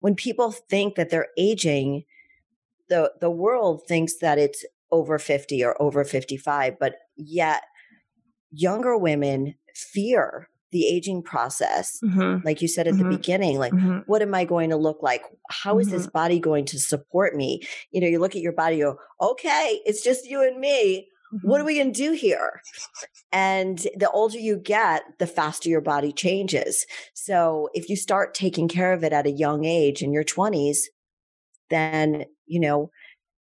when people think that they're aging, the the world thinks that it's over 50 or over 55, but yet younger women fear the aging process. Mm-hmm. Like you said at mm-hmm. the beginning, like, mm-hmm. what am I going to look like? How is this mm-hmm. body going to support me? You know, you look at your body, you go, okay, it's just you and me. What are mm-hmm. we going to do here? And the older you get, the faster your body changes. So if you start taking care of it at a young age in your 20s, then, you know,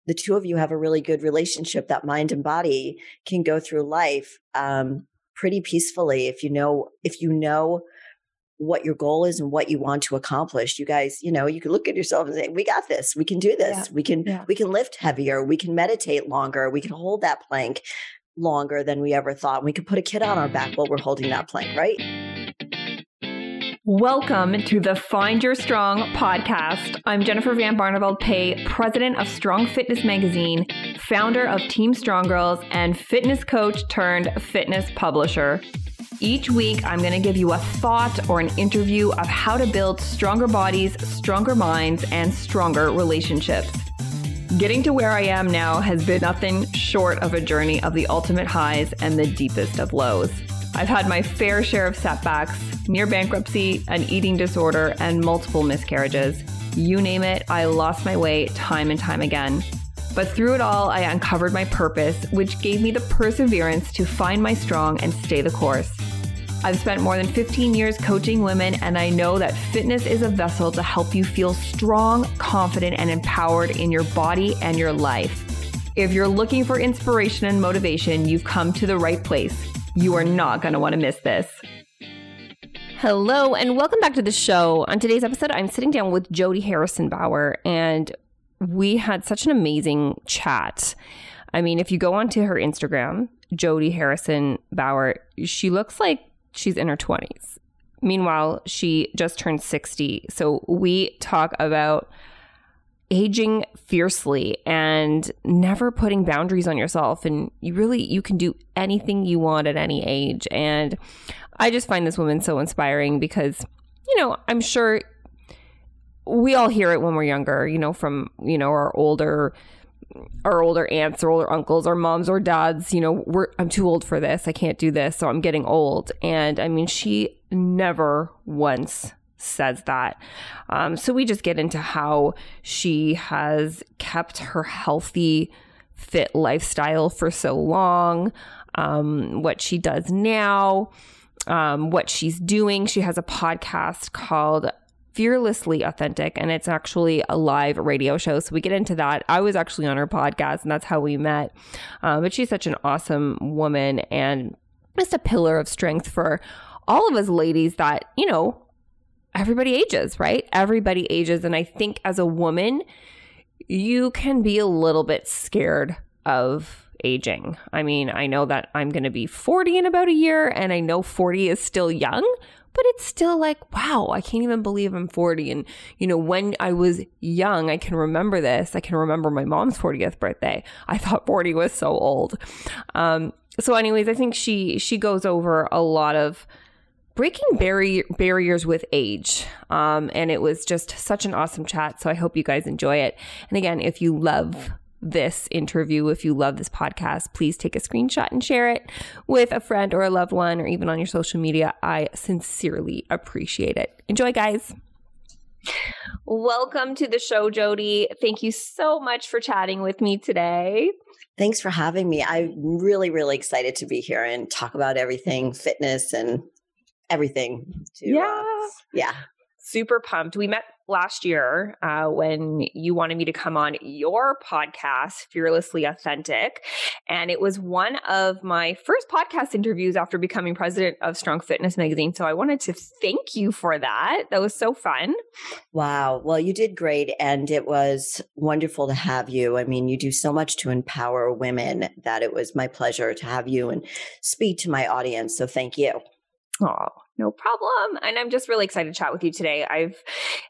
the two of you have a really good relationship that mind and body can go through life um, pretty peacefully if you know if you know what your goal is and what you want to accomplish you guys you know you can look at yourself and say we got this we can do this yeah. we can yeah. we can lift heavier we can meditate longer we can hold that plank longer than we ever thought we can put a kid on our back while we're holding that plank right Welcome to the Find Your Strong podcast. I'm Jennifer Van Barneveld Pay, president of Strong Fitness Magazine, founder of Team Strong Girls, and fitness coach turned fitness publisher. Each week, I'm going to give you a thought or an interview of how to build stronger bodies, stronger minds, and stronger relationships. Getting to where I am now has been nothing short of a journey of the ultimate highs and the deepest of lows. I've had my fair share of setbacks, near bankruptcy, an eating disorder, and multiple miscarriages. You name it, I lost my way time and time again. But through it all, I uncovered my purpose, which gave me the perseverance to find my strong and stay the course. I've spent more than 15 years coaching women, and I know that fitness is a vessel to help you feel strong, confident, and empowered in your body and your life. If you're looking for inspiration and motivation, you've come to the right place. You are not going to want to miss this. Hello, and welcome back to the show. On today's episode, I'm sitting down with Jodi Harrison Bauer, and we had such an amazing chat. I mean, if you go onto her Instagram, Jodi Harrison Bauer, she looks like she's in her 20s. Meanwhile, she just turned 60. So we talk about aging fiercely and never putting boundaries on yourself and you really you can do anything you want at any age and i just find this woman so inspiring because you know i'm sure we all hear it when we're younger you know from you know our older our older aunts or older uncles or moms or dads you know we're i'm too old for this i can't do this so i'm getting old and i mean she never once says that. Um, so we just get into how she has kept her healthy, fit lifestyle for so long, um, what she does now, um, what she's doing. She has a podcast called Fearlessly Authentic, and it's actually a live radio show. So we get into that. I was actually on her podcast, and that's how we met. Um, but she's such an awesome woman and just a pillar of strength for all of us ladies that, you know, everybody ages, right? Everybody ages. And I think as a woman, you can be a little bit scared of aging. I mean, I know that I'm going to be 40 in about a year, and I know 40 is still young, but it's still like, wow, I can't even believe I'm 40. And, you know, when I was young, I can remember this. I can remember my mom's 40th birthday. I thought 40 was so old. Um, so anyways, I think she she goes over a lot of breaking barrier, barriers with age. Um, and it was just such an awesome chat. So I hope you guys enjoy it. And again, if you love this interview, if you love this podcast, please take a screenshot and share it with a friend or a loved one or even on your social media. I sincerely appreciate it. Enjoy, guys. Welcome to the show, Jodi. Thank you so much for chatting with me today. Thanks for having me. I'm really, really excited to be here and talk about everything fitness and everything to uh, yeah uh, yeah super pumped we met last year uh, when you wanted me to come on your podcast fearlessly authentic. And it was one of my first podcast interviews after becoming president of strong fitness magazine. So i wanted to thank you for that. That was so fun. Wow. Well you did great and it was wonderful to have you. I mean you do so much to empower women that it was my pleasure to have you and speak to my audience. So thank you. Oh, no problem. And I'm just really excited to chat with you today. I've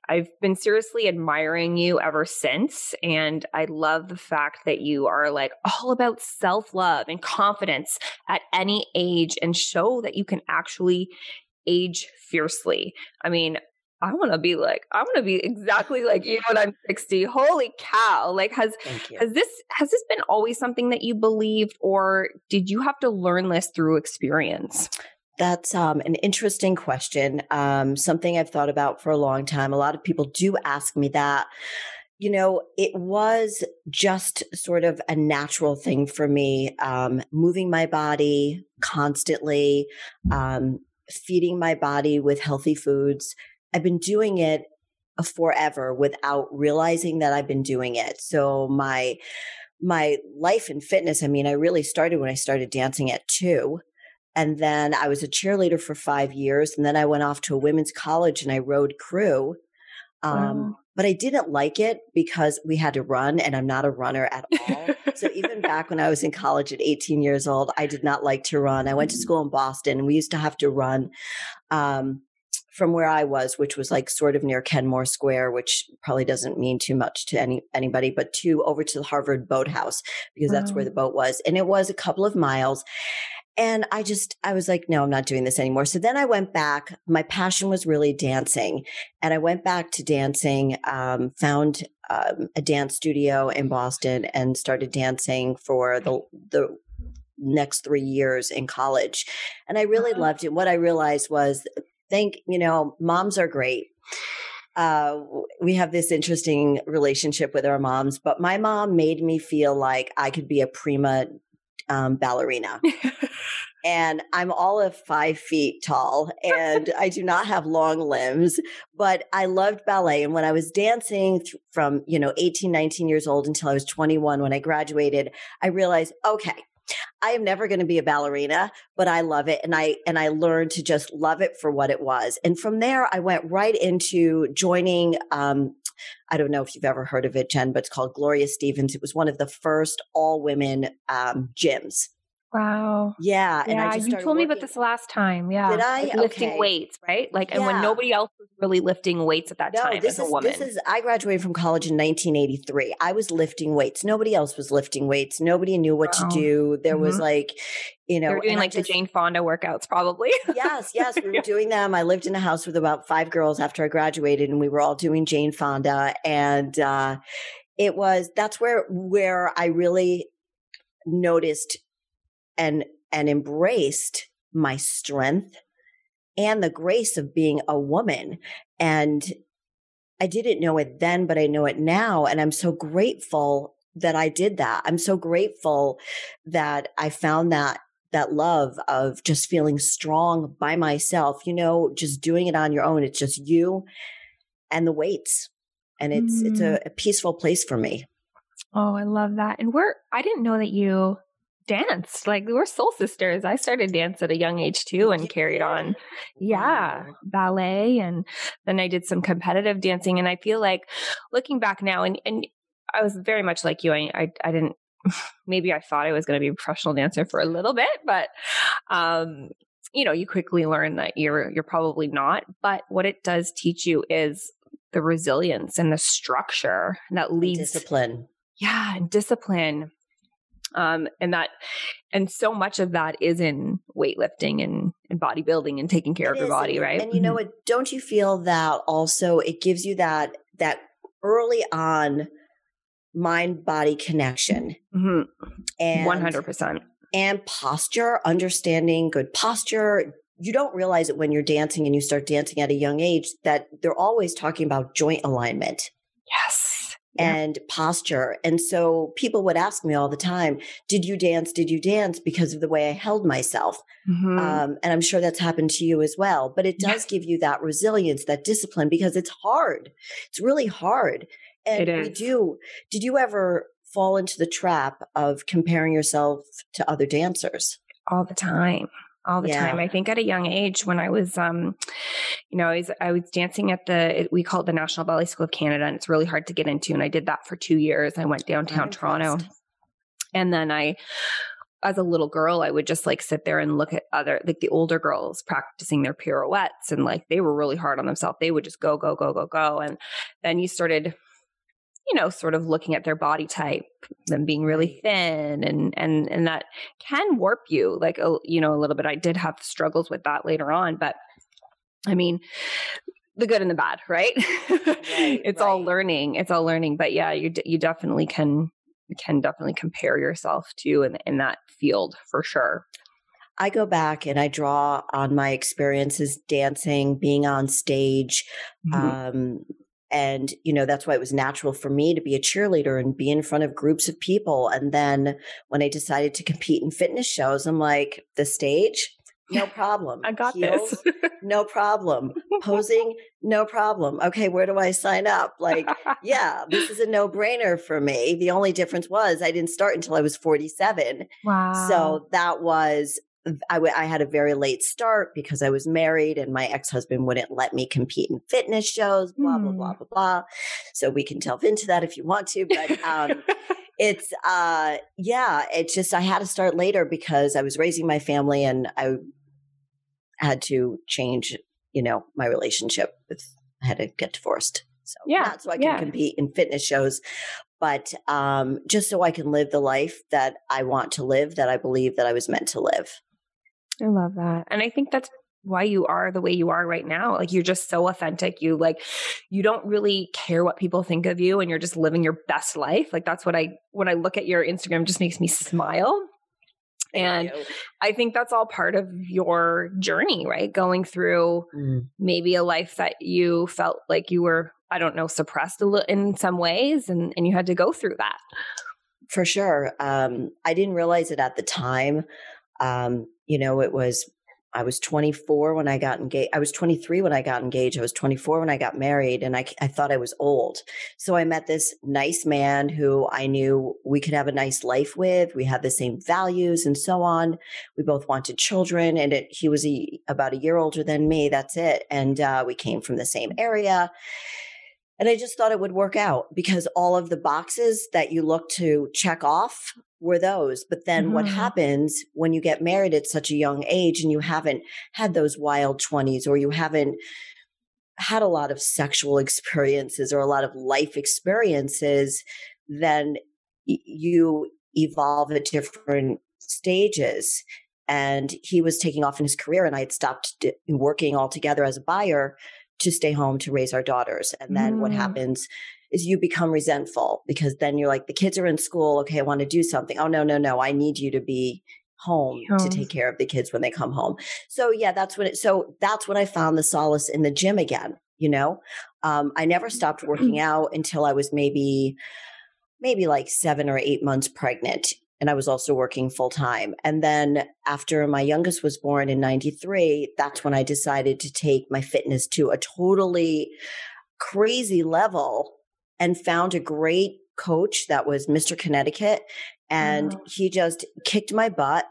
I've been seriously admiring you ever since and I love the fact that you are like all about self-love and confidence at any age and show that you can actually age fiercely. I mean, I want to be like, I want to be exactly like you when I'm 60. Holy cow. Like has has this has this been always something that you believed or did you have to learn this through experience? That's um, an interesting question. Um, something I've thought about for a long time. A lot of people do ask me that. You know, it was just sort of a natural thing for me, um, moving my body constantly, um, feeding my body with healthy foods. I've been doing it forever without realizing that I've been doing it. So my my life in fitness, I mean, I really started when I started dancing at two. And then I was a cheerleader for five years. And then I went off to a women's college and I rode crew. Um, wow. But I didn't like it because we had to run, and I'm not a runner at all. so even back when I was in college at 18 years old, I did not like to run. I went to school in Boston, and we used to have to run. Um, from where I was, which was like sort of near Kenmore Square, which probably doesn't mean too much to any anybody, but to over to the Harvard Boathouse because that's where the boat was, and it was a couple of miles. And I just, I was like, no, I'm not doing this anymore. So then I went back. My passion was really dancing. And I went back to dancing, um, found um, a dance studio in Boston and started dancing for the, the next three years in college. And I really uh-huh. loved it. What I realized was, think, you know, moms are great. Uh, we have this interesting relationship with our moms, but my mom made me feel like I could be a prima um, ballerina. and I'm all of five feet tall and I do not have long limbs, but I loved ballet. And when I was dancing from, you know, 18, 19 years old until I was 21, when I graduated, I realized, okay, I am never going to be a ballerina, but I love it. And I, and I learned to just love it for what it was. And from there, I went right into joining, um, I don't know if you've ever heard of it, Jen, but it's called Gloria Stevens. It was one of the first all women um, gyms. Wow. Yeah. Yeah. you told working. me about this last time. Yeah. Did I? Like lifting okay. weights, right? Like, yeah. and when nobody else was really lifting weights at that no, time this as a woman. This is, I graduated from college in 1983. I was lifting weights. Nobody else was lifting weights. Nobody knew what wow. to do. There mm-hmm. was like, you know, were doing like just, the Jane Fonda workouts, probably. yes, yes, we were doing them. I lived in a house with about five girls after I graduated, and we were all doing Jane Fonda, and uh, it was that's where where I really noticed and and embraced my strength and the grace of being a woman. And I didn't know it then, but I know it now. And I'm so grateful that I did that. I'm so grateful that I found that that love of just feeling strong by myself, you know, just doing it on your own. It's just you and the weights. And it's mm. it's a, a peaceful place for me. Oh, I love that. And we're I didn't know that you danced. Like we're soul sisters. I started dance at a young age too and carried on. Yeah, ballet and then I did some competitive dancing and I feel like looking back now and and I was very much like you. I I, I didn't maybe I thought I was going to be a professional dancer for a little bit, but um you know, you quickly learn that you're you're probably not, but what it does teach you is the resilience and the structure that leads discipline. Yeah, discipline um, and that, and so much of that is in weightlifting and, and bodybuilding and taking care it of your body, and, right? And you know mm-hmm. what? Don't you feel that also it gives you that, that early on mind body connection? Mm-hmm. And 100%. And posture, understanding good posture, you don't realize it when you're dancing and you start dancing at a young age that they're always talking about joint alignment. Yes and posture. And so people would ask me all the time, did you dance? Did you dance? Because of the way I held myself. Mm-hmm. Um, and I'm sure that's happened to you as well. But it does give you that resilience, that discipline, because it's hard. It's really hard. And we do. Did you ever fall into the trap of comparing yourself to other dancers? All the time all the yeah. time. I think at a young age when I was, um, you know, I was, I was dancing at the, we call it the National Ballet School of Canada and it's really hard to get into. And I did that for two years. I went downtown Toronto and then I, as a little girl, I would just like sit there and look at other, like the older girls practicing their pirouettes and like they were really hard on themselves. They would just go, go, go, go, go. And then you started you know, sort of looking at their body type, them being really thin and, and, and that can warp you like, a, you know, a little bit. I did have struggles with that later on, but I mean, the good and the bad, right? right it's right. all learning. It's all learning. But yeah, you you definitely can can definitely compare yourself to in in that field for sure. I go back and I draw on my experiences dancing, being on stage, mm-hmm. um, and you know that's why it was natural for me to be a cheerleader and be in front of groups of people. And then when i decided to compete in fitness shows i'm like the stage? No problem. I got Heels, this no problem. Posing? No problem. Okay where do i sign up? Like yeah this is a no-brainer for me. The only difference was i didn't start until i was 47 wow. so that was I, w- I had a very late start because I was married and my ex husband wouldn't let me compete in fitness shows, blah, mm. blah, blah, blah, blah. So we can delve into that if you want to. But um, it's, uh, yeah, it's just, I had to start later because I was raising my family and I had to change, you know, my relationship with, I had to get divorced. So yeah, not so I can yeah. compete in fitness shows, but um, just so I can live the life that I want to live, that I believe that I was meant to live. I love that. And I think that's why you are the way you are right now. Like you're just so authentic. You like you don't really care what people think of you and you're just living your best life. Like that's what I when I look at your Instagram just makes me smile. and I think that's all part of your journey, right? Going through mm. maybe a life that you felt like you were, I don't know, suppressed a little in some ways and, and you had to go through that. For sure. Um, I didn't realize it at the time. Um, you know, it was, I was 24 when I got engaged. I was 23 when I got engaged. I was 24 when I got married and I, I thought I was old. So I met this nice man who I knew we could have a nice life with. We had the same values and so on. We both wanted children and it, he was a, about a year older than me. That's it. And uh, we came from the same area. And I just thought it would work out because all of the boxes that you look to check off were those. But then mm-hmm. what happens when you get married at such a young age and you haven't had those wild 20s or you haven't had a lot of sexual experiences or a lot of life experiences, then you evolve at different stages. And he was taking off in his career, and I had stopped working altogether as a buyer to stay home to raise our daughters. And then mm. what happens is you become resentful because then you're like, the kids are in school. Okay, I want to do something. Oh, no, no, no. I need you to be home to take care of the kids when they come home. So yeah, that's when it, so that's when I found the solace in the gym again. You know, um, I never stopped working out until I was maybe, maybe like seven or eight months pregnant. And I was also working full time. And then after my youngest was born in 93, that's when I decided to take my fitness to a totally crazy level and found a great coach that was Mr. Connecticut. And oh. he just kicked my butt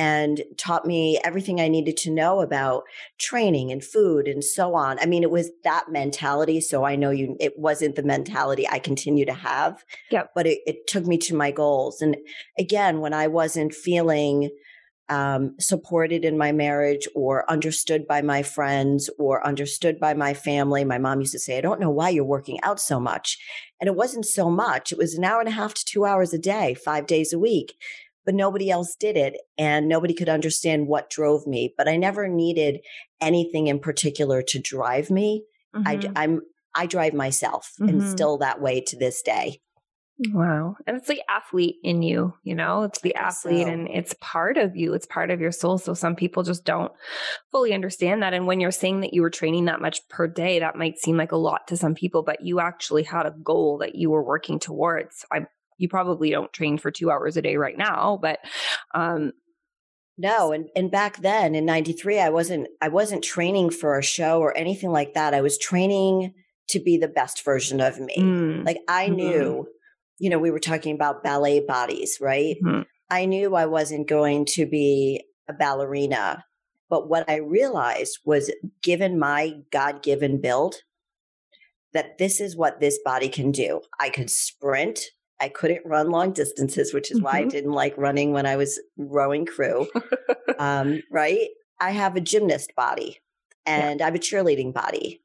and taught me everything I needed to know about training and food and so on. I mean, it was that mentality. So I know you, it wasn't the mentality I continue to have, yep. but it, it took me to my goals. And again, when I wasn't feeling um, supported in my marriage or understood by my friends or understood by my family. My mom used to say, I don't know why you're working out so much. And it wasn't so much. It was an hour and a half to two hours a day, five days a week. But nobody else did it and nobody could understand what drove me. But I never needed anything in particular to drive me. Mm-hmm. I, I'm, I drive myself mm-hmm. and still that way to this day. Wow. And it's the athlete in you, you know, it's the athlete so. and it's part of you. It's part of your soul. So some people just don't fully understand that. And when you're saying that you were training that much per day, that might seem like a lot to some people, but you actually had a goal that you were working towards. I, you probably don't train for two hours a day right now, but, um, no, and and back then in 93 I wasn't I wasn't training for a show or anything like that. I was training to be the best version of me. Mm. Like I mm-hmm. knew you know, we were talking about ballet bodies, right? Mm-hmm. I knew I wasn't going to be a ballerina, but what I realized was given my God given build, that this is what this body can do. I could sprint. I couldn't run long distances, which is mm-hmm. why I mm-hmm. didn't like running when I was rowing crew. um, right? I have a gymnast body and yeah. I have a cheerleading body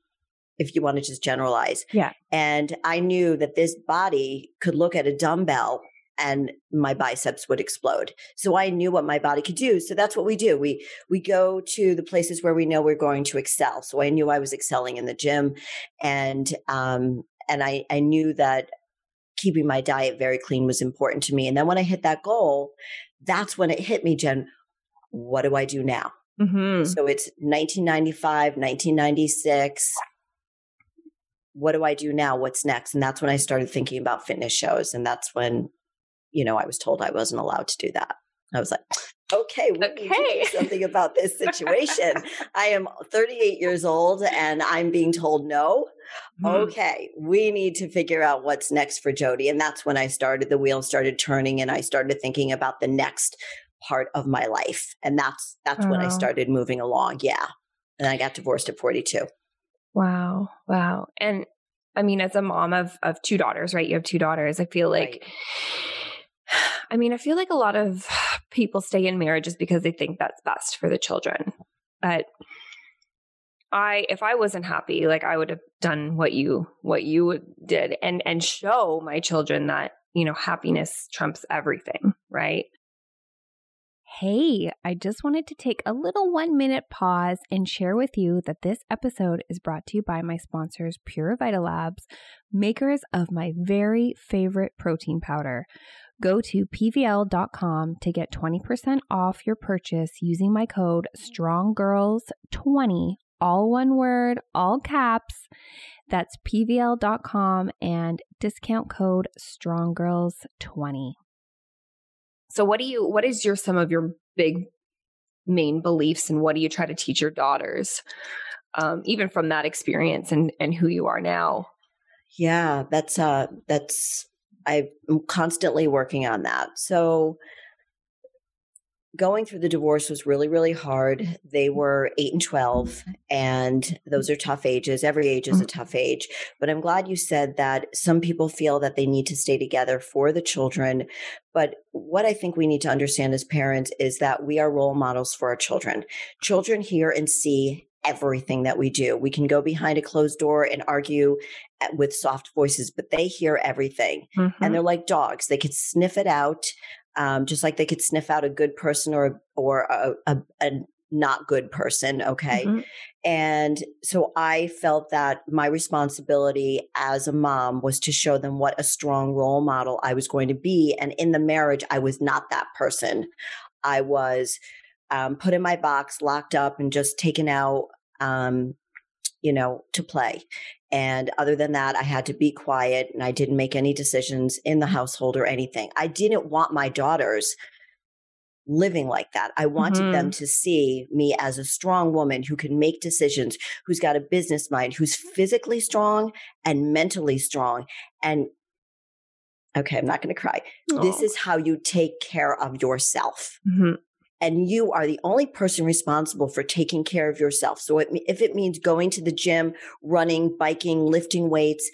if you want to just generalize. Yeah. And I knew that this body could look at a dumbbell and my biceps would explode. So I knew what my body could do. So that's what we do. We we go to the places where we know we're going to excel. So I knew I was excelling in the gym and um and I I knew that keeping my diet very clean was important to me. And then when I hit that goal, that's when it hit me, Jen. What do I do now? Mm-hmm. So it's 1995, 1996 what do I do now? What's next? And that's when I started thinking about fitness shows. And that's when, you know, I was told I wasn't allowed to do that. I was like, okay, we okay. need to do something about this situation. I am 38 years old and I'm being told no. Mm-hmm. Okay, we need to figure out what's next for Jodi. And that's when I started, the wheel started turning and I started thinking about the next part of my life. And that's that's oh. when I started moving along. Yeah. And I got divorced at 42. Wow. Wow. And I mean, as a mom of of two daughters, right? You have two daughters. I feel like right. I mean, I feel like a lot of people stay in marriages because they think that's best for the children. But I if I wasn't happy, like I would have done what you what you did and and show my children that, you know, happiness trumps everything, right? Hey, I just wanted to take a little one minute pause and share with you that this episode is brought to you by my sponsors, Pure Labs, makers of my very favorite protein powder. Go to pvl.com to get 20% off your purchase using my code STRONGGIRLS20, all one word, all caps. That's pvl.com and discount code STRONGGIRLS20. So what do you what is your some of your big main beliefs and what do you try to teach your daughters? Um, even from that experience and and who you are now. Yeah, that's uh that's I'm constantly working on that. So going through the divorce was really, really hard. They were eight and 12, and those are tough ages. Every age is a mm-hmm. tough age. But I'm glad you said that some people feel that they need to stay together for the children. But what I think we need to understand as parents is that we are role models for our children. Children hear and see everything that we do. We can go behind a closed door and argue with soft voices, but they hear everything. Mm-hmm. And they're like dogs. They could sniff it out um, just like they could sniff out a good person or or a, a, a not good person okay mm-hmm. and so i felt that my responsibility as a mom was to show them what a strong role model i was going to be and in the marriage i was not that person i was um, put in my box locked up and just taken out um, you know to play and other than that, I had to be quiet and I didn't make any decisions in the household or anything. I didn't want my daughters living like that. I wanted mm-hmm. them to see me as a strong woman who can make decisions, who's got a business mind, who's physically strong and mentally strong. And okay, I'm not going to cry. Aww. This is how you take care of yourself. Mm-hmm and you are the only person responsible for taking care of yourself. So it, if it means going to the gym, running, biking, lifting weights,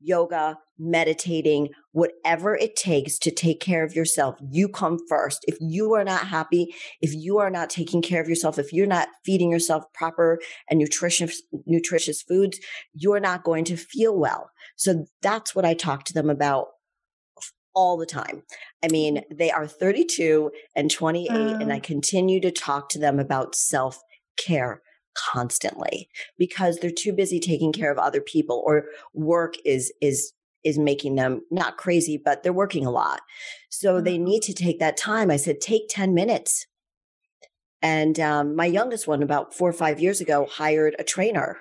yoga, meditating, whatever it takes to take care of yourself, you come first. If you are not happy, if you are not taking care of yourself, if you're not feeding yourself proper and nutritious, nutritious foods, you're not going to feel well. So that's what I talk to them about all the time. I mean, mm-hmm. they are 32 and 28, and I continue to talk to them about self care constantly because they're too busy taking care of other people or work is is is making them not crazy but they're working a lot so they mm-hmm. need to take that time i said take 10 minutes and um, my youngest one about four or five years ago hired a trainer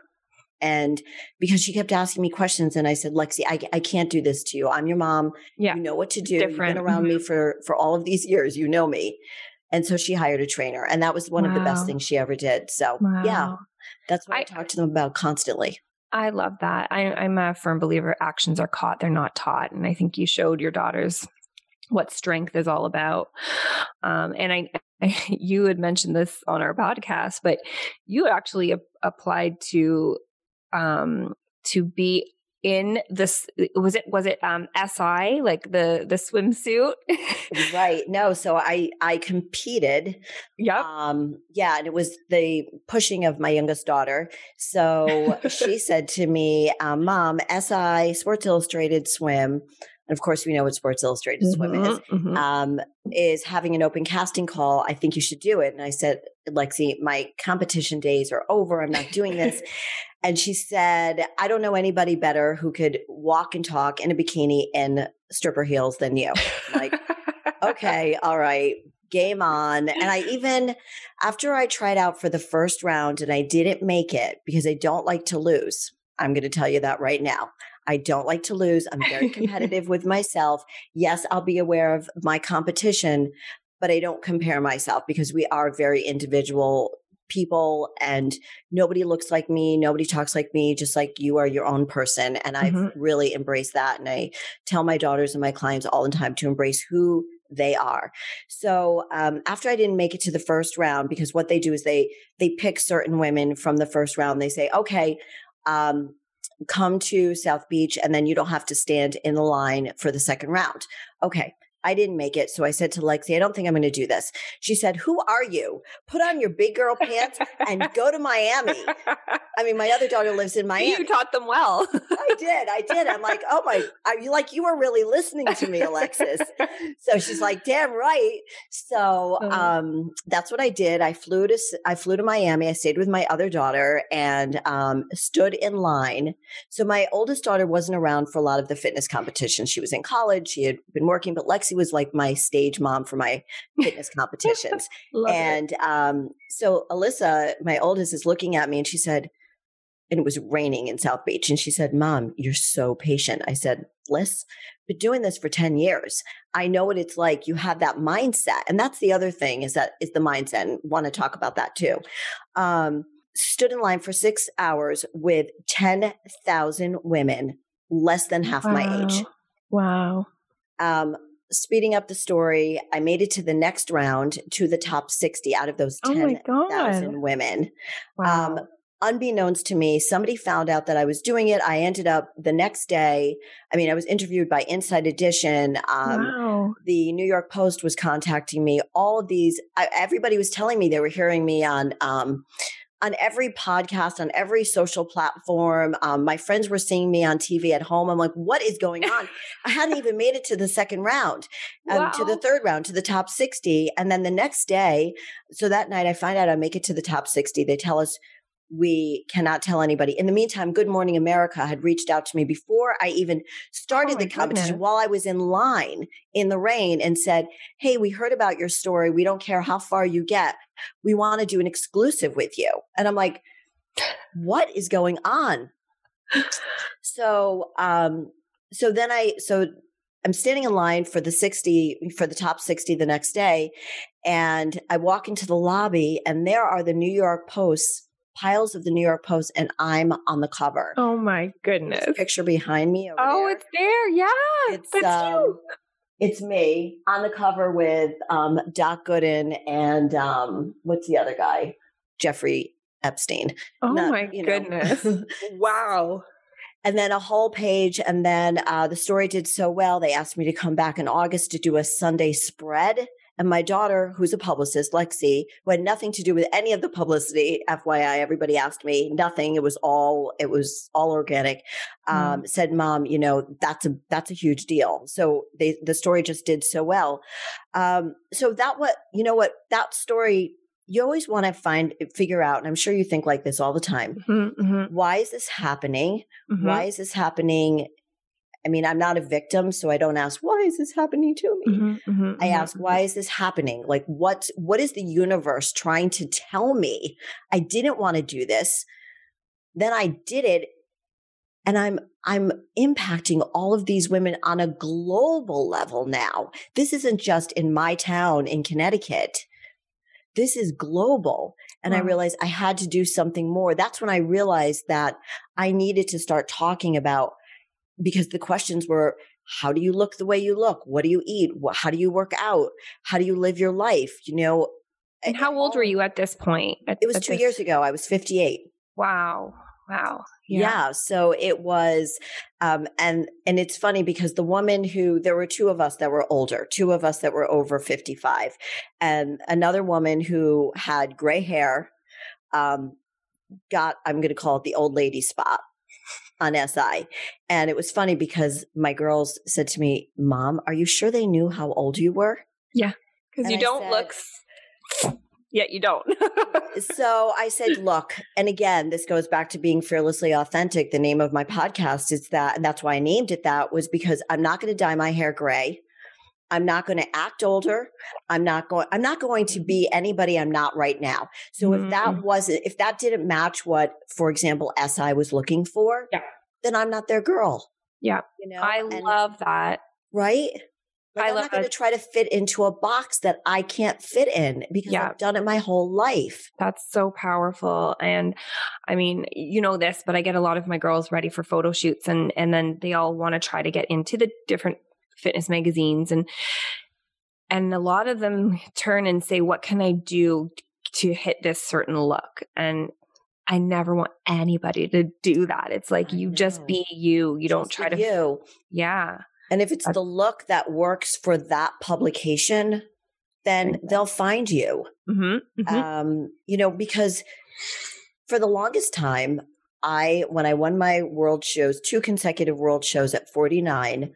and because she kept asking me questions and I said, Lexi, I, I can't do this to you. I'm your mom. Yeah. You know what to do. You've been around mm-hmm. me for, for all of these years. You know me. And so she hired a trainer and that was one wow. of the best things she ever did. So wow. yeah, that's what I, I talk to them about constantly. I love that. I, I'm a firm believer actions are caught, they're not taught. And I think you showed your daughters what strength is all about. Um, and I, I, you had mentioned this on our podcast, but you actually a- applied to um, to be in this was it was it um SI like the the swimsuit? Right no so I I competed yeah um yeah and it was the pushing of my youngest daughter. So she said to me um, mom SI Sports Illustrated swim and of course we know what Sports Illustrated Swim Mhm, is, mhm. um, is having an open casting call. I think you should do it. And I said, Lexi, my competition days are over. I'm not doing this. and she said, I don't know anybody better who could walk and talk in a bikini and stripper heels than you. I'm like, okay, all right, game on. And I even, after I tried out for the first round and I didn't make it because I don't like to lose, I'm going to tell you that right now. I don't like to lose. I'm very competitive with myself. Yes, I'll be aware of my competition, but I don't compare myself because we are very individual people and nobody looks like me. Nobody talks like me, just like you are your own person. And I've Mhm. really embraced that. And I tell my daughters and my clients all the time to embrace who they are. So um, after I didn't make it to the first round, because what they do is they they pick certain women from the first round. They say, okay, um, come to South Beach, and then you don't have to stand in the line for the second round. Okay. I didn't make it. So I said to Lexi, I don't think I'm going to do this. She said, Who are you? Put on your big girl pants and go to Miami. I mean, my other daughter lives in Miami. you taught them well. I did. I did. I'm like, oh my, I, you like, you were really listening to me, Alexis. so she's like, damn right. So, Uh. um, that's what I did. I flew to, I flew to Miami. I stayed with my other daughter and, um, stood in line. So my oldest daughter wasn't around for a lot of the fitness competitions. She was in college. She had been working, but Lexi was like my stage mom for my fitness competitions. And um, so Alyssa, my oldest, is looking at me and she said, and it was raining in South Beach. And she said, Mom, you're so patient. I said, Liz, been doing this for 10 years. I know what it's like. You have that mindset. And that's the other thing is that is the mindset. And want to talk about that too. Um, stood in line for six hours with 10,000 women, less than half my age Wow. um, speeding up the story, I made it to the next round to the top 60 out of those Oh my 10,000 God. women. Wow. Um, unbeknownst to me, somebody found out that I was doing it. I ended up the next day. I mean, I was interviewed by Inside Edition. Um, wow. the New York Post was contacting me. All of these, I, everybody was telling me they were hearing me on um, on every podcast, on every social platform. Um, my friends were seeing me on TV at home. I'm like, what is going on? I hadn't even made it to the second round, um, to the third round, to the top 60. And then the next day, so that night I find out I make it to the top 60. They tell us we cannot tell anybody. In the meantime, Good Morning America had reached out to me before I even started Oh the competition goodness. while I was in line in the rain and said, Hey, we heard about your story. We don't care how far you get. We want to do an exclusive with you. And I'm like, what is going on? So, um, so then I, so I'm standing in line for the 60, for the top 60 the next day. And I walk into the lobby and there are the New York Posts, piles of the New York Post, and I'm on the cover. Oh my goodness. Picture behind me. Oh, there. it's there. Yeah. It's, That's um, you. It's me on the cover with um, Doc Gooden and um, what's the other guy? Jeffrey Epstein. Oh Not- my you know. goodness. wow. and then a whole page. And then uh, the story did so well, they asked me to come back in August to do a Sunday spread. And my daughter, who's a publicist, Lexi, who had nothing to do with any of the publicity, FYI, everybody asked me nothing. It was all it was all organic. Um, Said, "Mom, you know that's a that's a huge deal." So they the story just did so well. Um, so that what you know what that story you always want to find figure out, and I'm sure you think like this all the time. Mhm, mhm, Why is this happening? mhm. Why is this happening? I mean, I'm not a victim, so I don't ask, why is this happening to me? Mhm, mhm, I mhm, ask, why is this happening? Like, what, what is the universe trying to tell me? I didn't want to do this. Then I did it. And I'm, I'm impacting all of these women on a global level now. This isn't just in my town in Connecticut. This is global. And I realized I had to do something more. That's when I realized that I needed to start talking about because the questions were how do you look the way you look? What do you eat? How do you work out? How do you live your life? You know, And how old were you at this point? At- It was two this- years ago. I was 58. Wow. Wow. Yeah. So it was, um, and, and it's funny because the woman who, there were two of us that were older, two of us that were over 55 and another woman who had gray hair, um, got, I'm going to call it the old lady spot. On SI. And it was funny because my girls said to me, Mom, are you sure they knew how old you were? Yeah. Because you I don't said- look. Yeah, you don't. so I said, look, and again, this goes back to being fearlessly authentic. The name of my podcast is that, and that's why I named it that, was because I'm not going to dye my hair gray. I'm not going to act older. I'm not going, I'm not going to be anybody I'm not right now. So if that Mhm. wasn't, if that didn't match what, for example, SI was looking for, Yeah. then I'm not their girl. Yeah. You know, I And- love that. right? Like, I I'm love not going to try to fit into a box that I can't fit in because Yeah. I've done it my whole life. That's so powerful. And I mean, you know this, but I get a lot of my girls ready for photo shoots and and then they all want to try to get into the different fitness magazines and and a lot of them turn and say, What can I do to hit this certain look? And I never want anybody to do that. It's like I you just be you. You don't try to you. Yeah. And if it's That's- the look that works for that publication, then they'll find you. Mm-hmm. Um, you know, because for the longest time, I, when I won my world shows, two consecutive world shows at 49,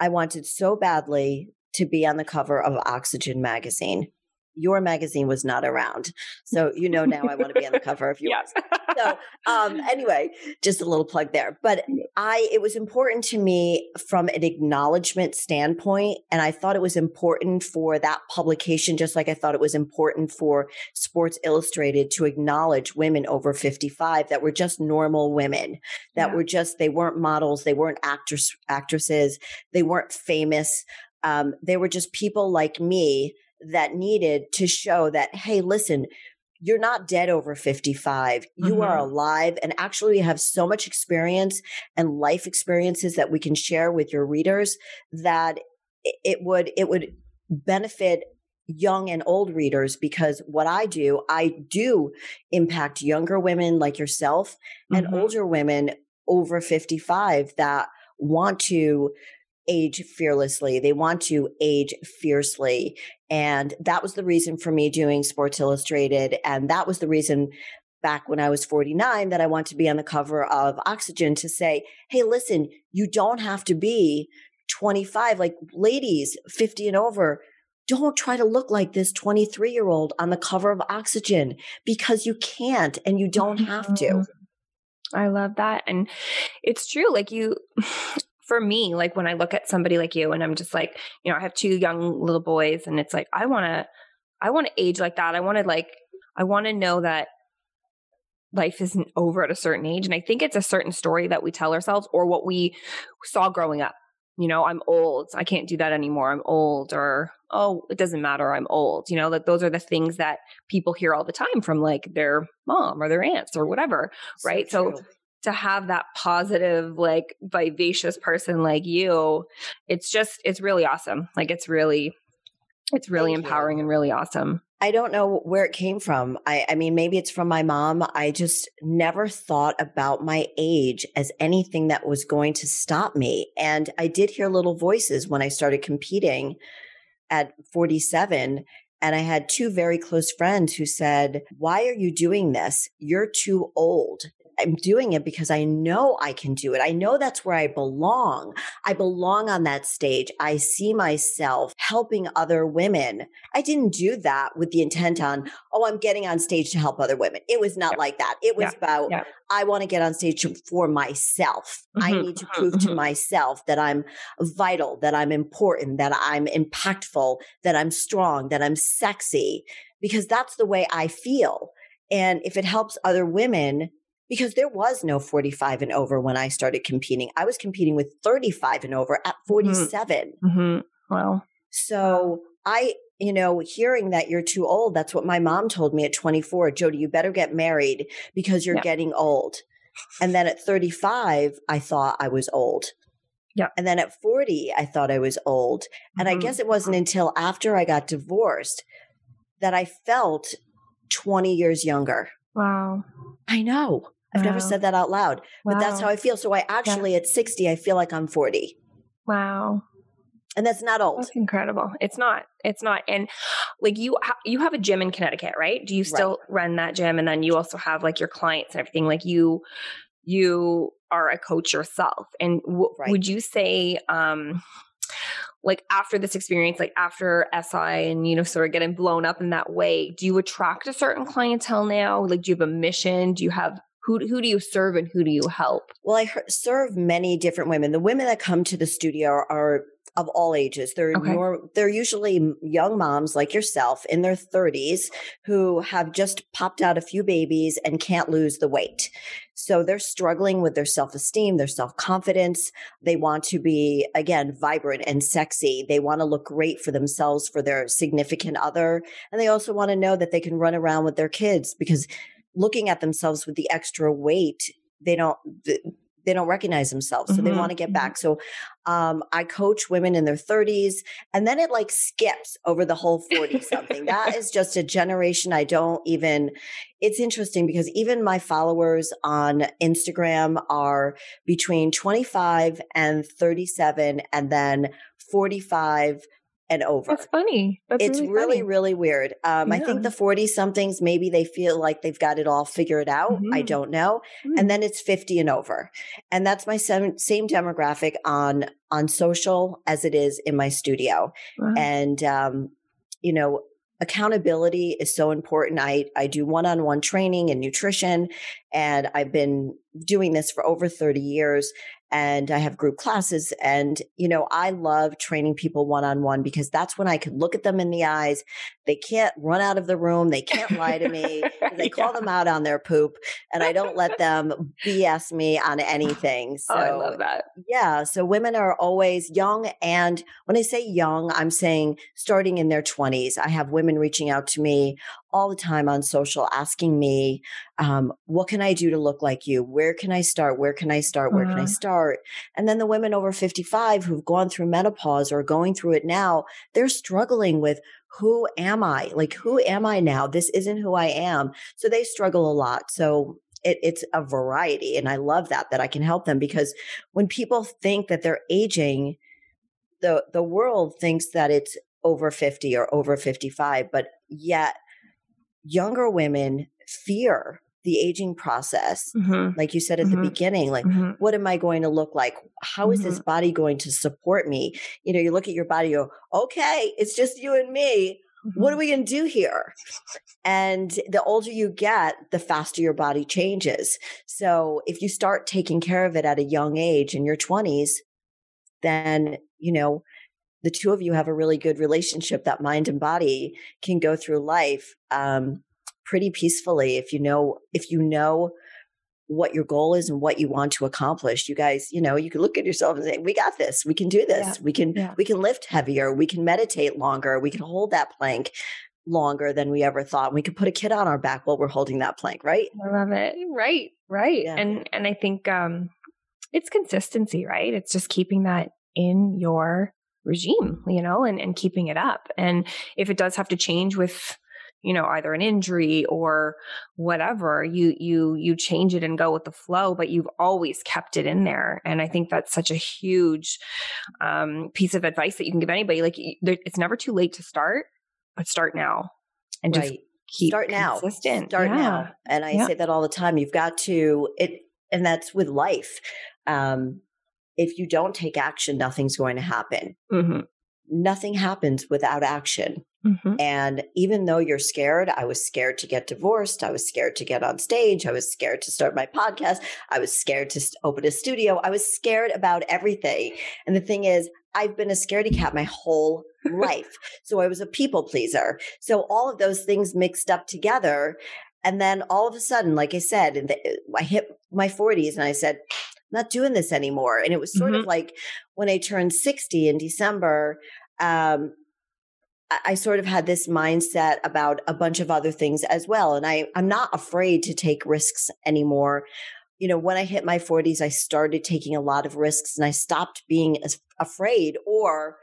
I wanted so badly to be on the cover of Oxygen magazine. Your magazine was not around. So, you know, now I want to be on the cover of yours. so um anyway just a little plug there but i it was important to me from an acknowledgement standpoint and i thought it was important for that publication just like i thought it was important for sports illustrated to acknowledge women over 55 that were just normal women that Yeah. were just they weren't models they weren't actress actresses they weren't famous um, they were just people like me that needed to show that hey listen you're not dead over 55. You are Mhm. alive and actually we have so much experience and life experiences that we can share with your readers that it- would it would benefit young and old readers because what I do, I do impact younger women like yourself and Mhm. older women over 55 that want to age fearlessly. They want to age fiercely. And that was the reason for me doing Sports Illustrated. And that was the reason back when I was 49 that I want to be on the cover of Oxygen to say, hey, listen, you don't have to be 25. Like ladies 50 and over, don't try to look like this 23 year old on the cover of Oxygen because you can't and you don't have to. I love that. And it's true. Like you, for me, like when I look at somebody like you and I'm just like, you know, I have two young little boys and it's like, I want to, I want to age like that. I want to like, I want to know that life isn't over at a certain age. And I think it's a certain story that we tell ourselves or what we saw growing up. You know, I'm old. I can't do that anymore. I'm old or, oh, it doesn't matter. I'm old. You know, like those are the things that people hear all the time from like their mom or their aunts or whatever. Right. So, true. To have that positive, like vivacious person like you, it's just, it's really awesome. Like it's really, it's really Thank you. empowering and really awesome. I don't know where it came from. I, I mean, maybe it's from my mom. I just never thought about my age as anything that was going to stop me. And I did hear little voices when I started competing at 47. And I had two very close friends who said, Why are you doing this? You're too old. I'm doing it because I know I can do it. I know that's where I belong. I belong on that stage. I see myself helping other women. I didn't do that with the intent on, oh, I'm getting on stage to help other women. It was not Yeah. like that. It was Yeah. about, Yeah. I want to get on stage for myself. I Mhm, need to mhm, prove to mhm. myself that I'm vital, that I'm important, that I'm impactful, that I'm strong, that I'm sexy, because that's the way I feel. And if it helps other women, because there was no 45 and over when I started competing, I was competing with 35 and over at 47. Mm-hmm. Well, So I, you know, hearing that you're too old, that's what my mom told me at 24. Jodi, you better get married because you're Yeah. getting old. And then at 35, I thought I was old. Yeah. And then at 40, I thought I was old. And I Mhm. guess it wasn't until after I got divorced that I felt 20 years younger. Wow. I know. I've never said that out loud, but that's how I feel. So I actually, at 60, I feel like I'm 40. Wow. And that's not old. That's incredible. It's not. It's not. And like you, ha- you have a gym in Connecticut, right? Do you still run that gym? And then you also have like your clients and everything. Like you, you are a coach yourself. And w- right. would you say, um, like after this experience, like after SI and, you know, sort of getting blown up in that way, do you attract a certain clientele now? Like, do you have a mission? Do you have who, who do you serve and who do you help? Well, I serve many different women. The women that come to the studio are of all ages. They're okay. more, they're usually young moms like yourself in their 30s who have just popped out a few babies and can't lose the weight. So they're struggling with their self-esteem, their self-confidence. They want to be again vibrant and sexy. They want to look great for themselves, for their significant other, and they also want to know that they can run around with their kids because looking at themselves with the extra weight, they don't they don't recognize themselves so mm-hmm. they want to get mm-hmm. back so um, i coach women in their 30s and then it like skips over the whole 40 something that is just a generation i don't even it's interesting because even my followers on instagram are between 25 and 37 and then 45 and over. That's funny. That's it's really, really, really, weird. Um, yeah. I think the 40 somethings, maybe they feel like they've got it all figured out. Mm-hmm. I don't know. Mm-hmm. And then it's 50 and over. And that's my same, same demographic on, on social as it is in my studio. Wow. And, um, you know, accountability is so important. I, I do one-on-one training and nutrition and I've been doing this for over 30 years and I have group classes. And, you know, I love training people one on one because that's when I can look at them in the eyes. They can't run out of the room. They can't lie to me. They call yeah. them out on their poop and I don't let them BS me on anything. So oh, I love that. Yeah. So women are always young. And when I say young, I'm saying starting in their 20s. I have women reaching out to me all the time on social asking me, um, what can I do to look like you? Where can I start? Where can I start? Where uh-huh. can I uh-huh. start? And then the women over 55 who've gone through menopause or going through it now, they're struggling with who am I? Like, who am I now? This isn't who I am. So they struggle a lot. So it, it's a variety. And I love that, that I can help them because when people think that they're aging, the, the world thinks that it's over 50 or over 55, but yet younger women fear the aging process mm-hmm. like you said at mm-hmm. the beginning like mm-hmm. what am i going to look like How is this mm-hmm. body going to support me you know you look at your body you go okay it's just you and me what are mm-hmm. we going to do here and the older you get the faster your body changes so if you start taking care of it at a young age in your 20s then you know the two of you have a really good relationship that mind and body can go through life um, pretty peacefully if you know if you know what your goal is and what you want to accomplish. You guys you know you can look at yourself and say we got this. We can do this. Yeah. we can yeah. we can lift heavier. We can meditate longer. We can hold that plank longer than we ever thought. We could put a kid on our back while we're holding that plank right? I love it. Right right. Yeah. and and i think um it's consistency right? It's just keeping that in your regime, you know, and, and keeping it up. And if it does have to change with, you know, either an injury or whatever, you, you, you change it and go with the flow, but you've always kept it in there. And I think that's such a huge, um, piece of advice that you can give anybody. Like it's never too late to start, but start now and just right. keep start now. consistent. Start yeah. now. And I yeah. say that all the time. You've got to, it, and that's with life. Um, if you don't take action, nothing's going to happen. Mm-hmm. Nothing happens without action. Mm-hmm. And even though you're scared, I was scared to get divorced. I was scared to get on stage. I was scared to start my podcast. I was scared to open a studio. I was scared about everything. And the thing is, I've been a scaredy cat my whole life. So I was a people pleaser. So all of those things mixed up together. And then all of a sudden, like I said, the, I hit my 40s and I said, not doing this anymore. And it was sort mm-hmm. of like when I turned 60 in December, um, I sort of had this mindset about a bunch of other things as well. And I, I'm not afraid to take risks anymore. You know, when I hit my 40s, I started taking a lot of risks and I stopped being as afraid or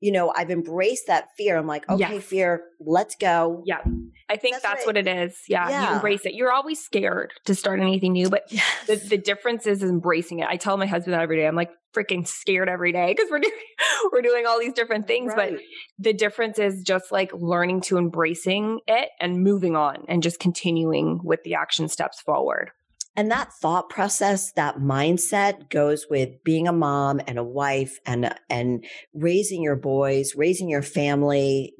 you know, I've embraced that fear. I'm like, okay, yes. fear, let's go. Yeah. I think that's, that's what, it, what, it is. Yeah, yeah, You embrace it. You're always scared to start anything new, but yes. the, the difference is embracing it. I tell my husband that every day. I'm like freaking scared every day because we're doing, we're doing all these different things. Right. But the difference is just like learning to embracing it and moving on and just continuing with the action steps forward. And that thought process, that mindset goes with being a mom and a wife and, and raising your boys, raising your family,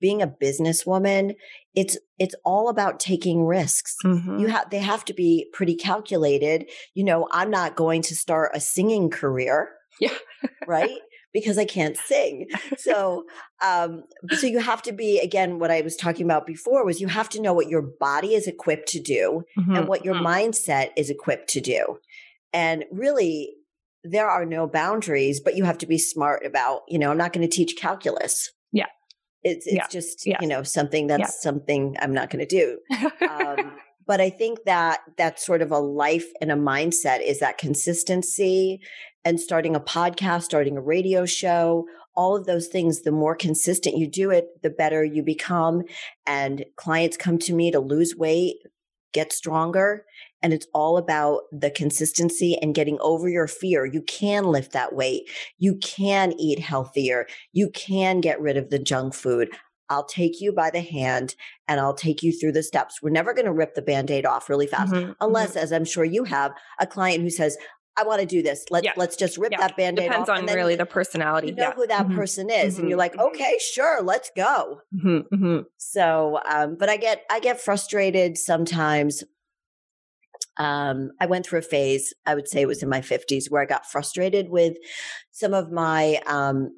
being a businesswoman. It's, it's all about taking risks. Mhm. You have, they have to be pretty calculated. You know, I'm not going to start a singing career. Yeah. right. Because I can't sing. So, um, so you have to be, again, what I was talking about before was you have to know what your body is equipped to do Mhm. and what your Mhm. mindset is equipped to do. And really, there are no boundaries, but you have to be smart about, you know, I'm not going to teach calculus. Yeah. It's, it's Yeah. just, you know, something that's Yeah. something I'm not going to do. Um, but I think that that's sort of a life and a mindset is that consistency and starting a podcast, starting a radio show, all of those things, the more consistent you do it, the better you become. And clients come to me to lose weight, get stronger. And it's all about the consistency and getting over your fear. You can lift that weight. You can eat healthier. You can get rid of the junk food. I'll take you by the hand and I'll take you through the steps. We're never going to rip the band aid off really fast, Mhm. unless, as I'm sure you have, a client who says, I want to do this. Let's Yeah. let's just rip Yeah. that band aid off. Depends on really the personality. you know yeah. who that Mhm. person is, and you're Mhm. like, Mhm. okay, sure, let's go. Mhm. Mhm. So, um, but I get I get frustrated sometimes. Um, I went through a phase. I would say it was in my 50s where I got frustrated with some of my um,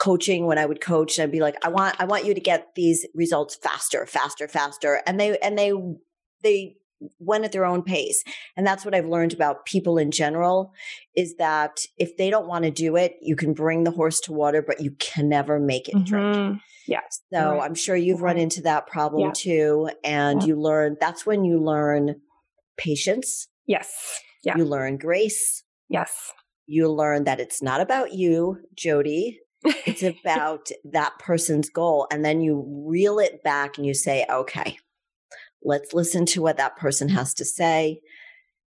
coaching. When I would coach, And I'd be like, I want I want you to get these results faster, faster, faster, and they and they they went at their own pace. And that's what I've learned about people in general is that if they don't want to do it, you can bring the horse to water, but you can never make it drink. Mhm. So Right. I'm sure you've run into that problem Yeah. too. And Yeah. you learn, that's when you learn patience, Yes. Yeah. you learn grace, Yes. you learn that it's not about you, Jodi. It's about that person's goal. And then you reel it back and you say, okay, let's listen to what that person has to say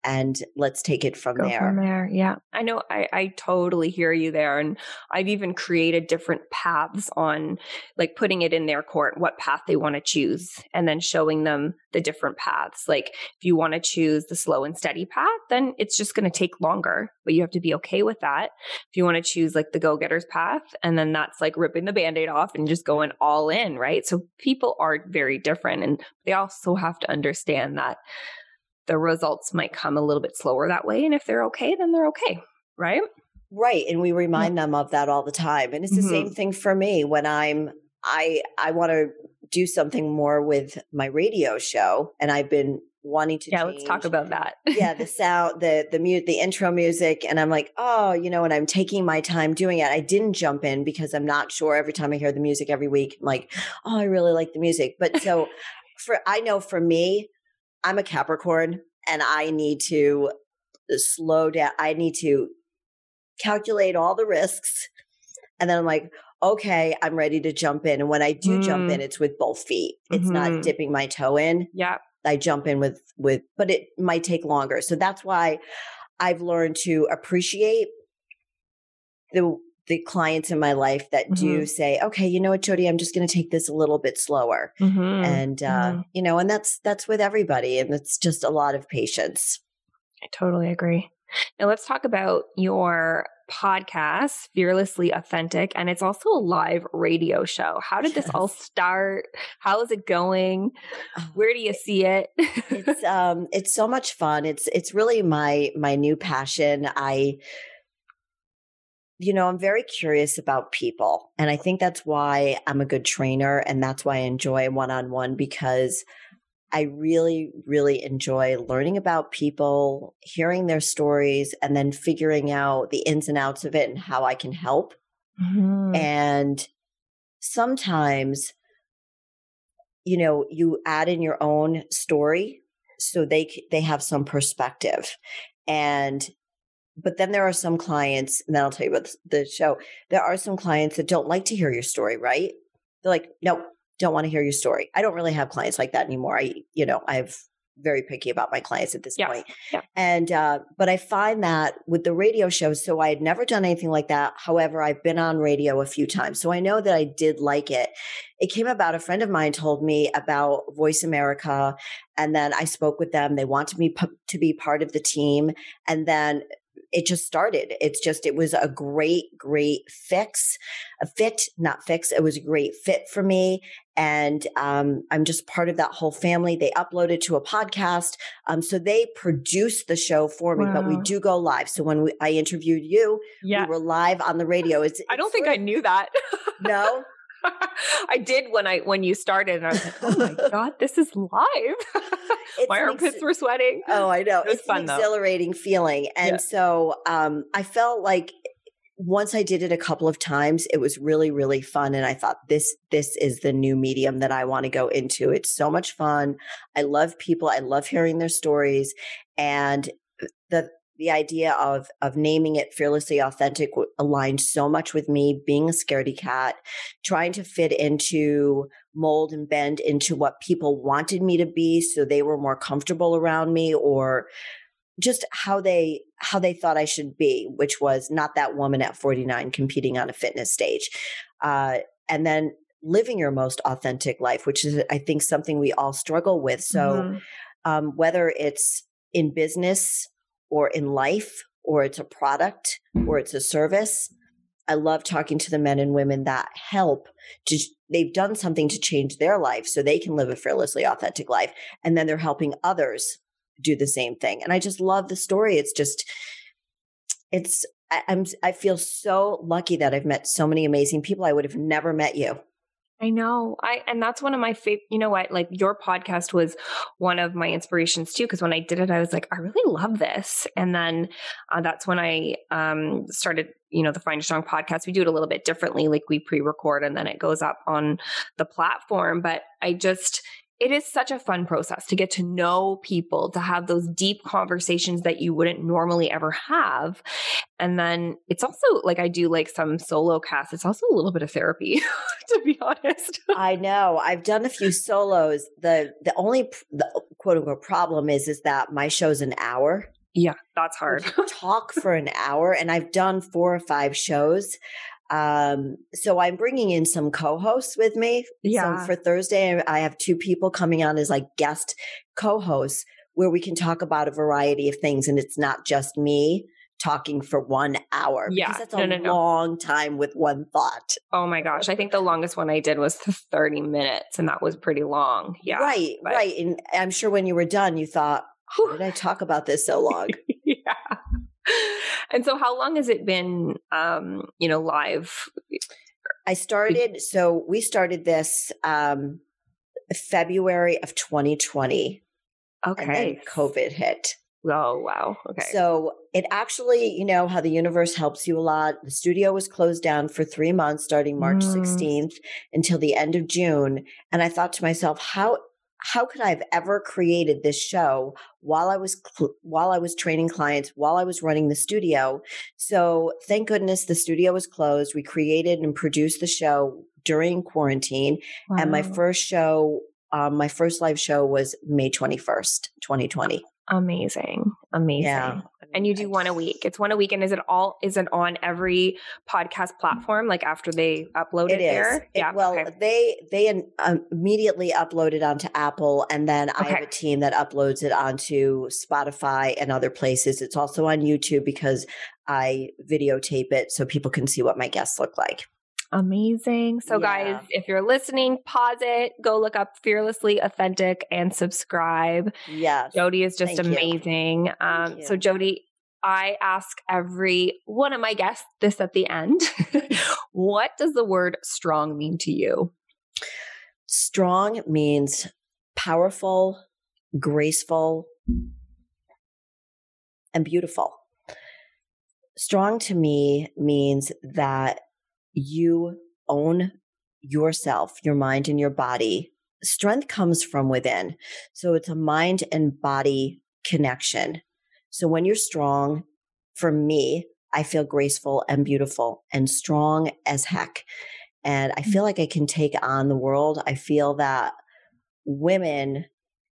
and let's take it from Go there. from there. Yeah. I know I, I totally hear you there. And I've even created different paths on like putting it in their court, what path they want to choose, and then showing them the different paths. Like if you want to choose the slow and steady path, then it's just going to take longer, but you have to be okay with that. If you want to choose like the go getter's path, and then that's like ripping the band aid off and just going all in, right? So people are very different and they also have to understand that the results might come a little bit slower that way. And if they're okay, then they're okay. Right. Right. And we remind them of that all the time. And it's the Mhm. same thing for me when I'm I I want to do something more with my radio show and I've been wanting to Yeah. Let's talk about that. yeah, the sound, the the mute, the intro music, and I'm like, oh, you know, and I'm taking my time doing it. I didn't jump in because I'm not sure. Every time I hear the music every week, I'm like, oh, I really like the music. But so, for I know for me, I'm a Capricorn, and I need to slow down. I need to calculate all the risks, and then I'm like. Okay, I'm ready to jump in. And when I do jump Mm. in, it's with both feet. It's not Mhm. dipping my toe in. yeah. I jump in with with but it might take longer. So that's why I've learned to appreciate the the clients in my life that do say, "Okay, you know what, Jodi, I'm just going to take this a little bit slower." Mhm. And uh, Mhm. you know, and that's that's with everybody and it's just a lot of patience. I totally agree. Now let's talk about your podcast, Fearlessly Authentic, and it's also a live radio show. How did this all start? How is it going? Oh, Where do you see it? it's um it's so much fun. It's it's really my my new passion. I you know, I'm very curious about people. And I think that's why I'm a good trainer and that's why I enjoy one-on-one because I really really enjoy learning about people, hearing their stories and then figuring out the ins and outs of it and how I can help. Mhm. And sometimes, you know, you add in your own story so they they have some perspective. And but then there are some clients, and then I'll tell you about the- show. There are some clients that don't like to hear your story, right? They're like, no, don't want to hear your story. I don't really have clients like that anymore. I, you know, I've very picky about my clients at this Yeah. point. Yeah. And uh, but I find that with the radio shows, so I had never done anything like that. However, I've been on radio a few times, so I know that I did like it. It came about a friend of mine told me about Voice America, and then I spoke with them. They wanted me p- to be part of the team, and then it just started. It's just, it was a great, great fix, a fit, not fix. It was a great fit for me. And um, I'm just part of that whole family. They uploaded to a podcast. Um, so they produced the show for me, but we do go live. So when we, I interviewed you, Yeah. we were live on the radio. It's, I don't think I knew that. No, I did when I when you started, and I was like, "Oh my god, this is live!" My armpits ex- were sweating. Oh, I know. It was it's fun, an though. exhilarating feeling. And Yeah. so um, I felt like once I did it a couple of times, it was really, really fun. And I thought this this is the new medium that I want to go into. It's so much fun. I love people. I love hearing their stories. And the the idea of of naming it fearlessly authentic aligned so much with me being a scaredy cat trying to fit into mold and bend into what people wanted me to be so they were more comfortable around me or just how they how they thought I should be which was not that woman at 49 competing on a fitness stage uh, and then living your most authentic life which is I think something we all struggle with so Mhm. um, whether it's in business or in life or it's a product or it's a service. I love talking to the men and women that help to they've done something to change their life so they can live a fearlessly authentic life and then they're helping others do the same thing. And i just love the story. It's just it's I, i'm i feel so lucky that i've met so many amazing people. I would have never met you I know. I and that's one of my favorite. You know what? Like your podcast was one of my inspirations too. Because when I did it, I was like, I really love this. And then uh, that's when I um, started. You know, the Find a Strong podcast. We do it a little bit differently. Like we pre-record and then it goes up on the platform. But I just. It is such a fun process to get to know people, to have those deep conversations that you wouldn't normally ever have. And then it's also like I do like some solo casts. It's also a little bit of therapy, to be honest. I know. I've done a few solos. The the only the quote unquote problem is is that my show's an hour. Yeah, that's hard. Talk for an hour, and I've done four or five shows. Um, so I'm bringing in some co-hosts with me. Yeah. So for Thursday, I have two people coming on as like guest co-hosts, where we can talk about a variety of things, and it's not just me talking for one hour. Yeah. because that's a no, no. long time with one thought. Oh my gosh. I think the longest one I did was 30 minutes and that was pretty long. Yeah. Right, but- right. And I'm sure when you were done, you thought, why did I talk about this so long? yeah. And so how long has it been um, you know, live? I started, so we started this um, February of 2020, and then Okay. COVID hit. Oh wow. Okay. So it actually, you know, how the universe helps you a lot. The studio was closed down for three months, starting March Mm. 16th until the end of June. And I thought to myself, how how could I have ever created this show while I was cl- while I was training clients, while I was running the studio? So thank goodness the studio was closed. We created and produced the show during quarantine, and my first show, um, my first live show was May 21st, 2020. Amazing. Amazing. Yeah. And you do one a week. It's one a week. And is it all is it on every podcast platform like after they upload it, there? It- yeah. well, okay. they they um, immediately upload it onto Apple, and then I have a team that uploads it onto Spotify and other places. It's also on YouTube because I videotape it so people can see what my guests look like. Amazing. So, Yeah. guys, if you're listening, pause it, go look up Fearlessly Authentic and subscribe. Yes. Jodi is just Thank you. amazing. Um, so, you. Jodi, I ask every one of my guests this at the end. what does the word strong mean to you? Strong means powerful, graceful, and beautiful. Strong to me means that you own yourself, your mind, and your body. Strength comes from within. So it's a mind and body connection. So when you're strong, for me, I feel graceful and beautiful and strong as heck. And I feel like I can take on the world. I feel that women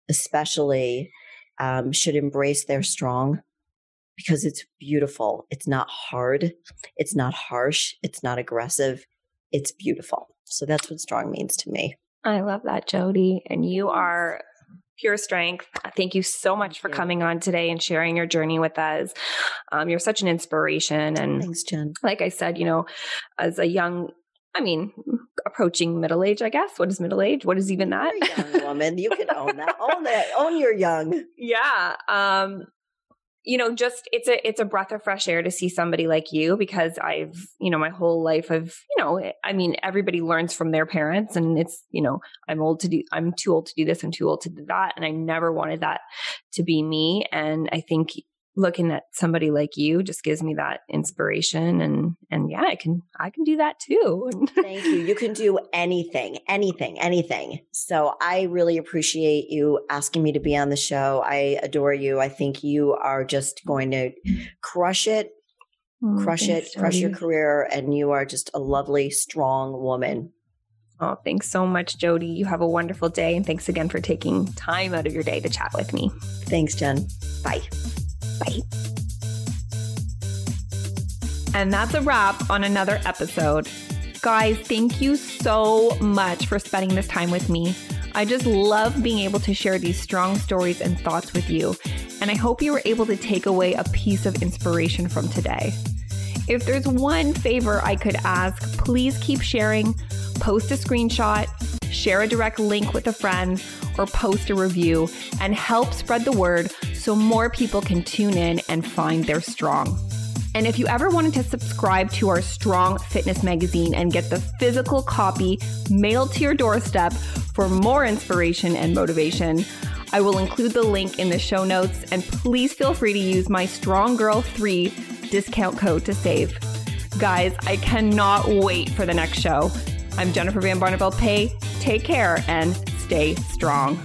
especially, um, should embrace their strong because it's beautiful. It's not hard. It's not harsh. It's not aggressive. It's beautiful. So that's what strong means to me. I love that, Jodi. And you are pure strength. Thank you so much Thank for you. coming on today and sharing your journey with us. Um, you're such an inspiration. And thanks, Jen. Like I said, you know, as a young I mean, approaching middle age, I guess. What is middle age? What is even that? young woman. You can own that. own that. Own your young. Yeah. Um, you know just it's a it's a breath of fresh air to see somebody like you because i've you know my whole life i've you know i mean everybody learns from their parents and it's you know i'm old to do i'm too old to do this i'm too old to do that. And i never wanted that to be me. And i think looking at somebody like you just gives me that inspiration and and yeah i can i can do that too thank you you can do anything anything anything so i really appreciate you asking me to be on the show i adore you i think you are just going to crush it oh, crush it crush your career and you are just a lovely strong woman Oh, thanks so much, Jodi. You have a wonderful day. And thanks again for taking time out of your day to chat with me. Thanks, Jen. Bye. Bye. And that's a wrap on another episode. Guys, thank you so much for spending this time with me. I just love being able to share these strong stories and thoughts with you, and I hope you were able to take away a piece of inspiration from today. If there's one favor I could ask, please keep sharing, post a screenshot, share a direct link with a friend, or post a review and help spread the word so more people can tune in and find their strong. And if you ever wanted to subscribe to our Strong Fitness magazine and get the physical copy mailed to your doorstep for more inspiration and motivation, I will include the link in the show notes and please feel free to use my Strong Girl 3 discount code to save. Guys, I cannot wait for the next show. I'm Jennifer Van Barneveld Pay. Take care and stay strong.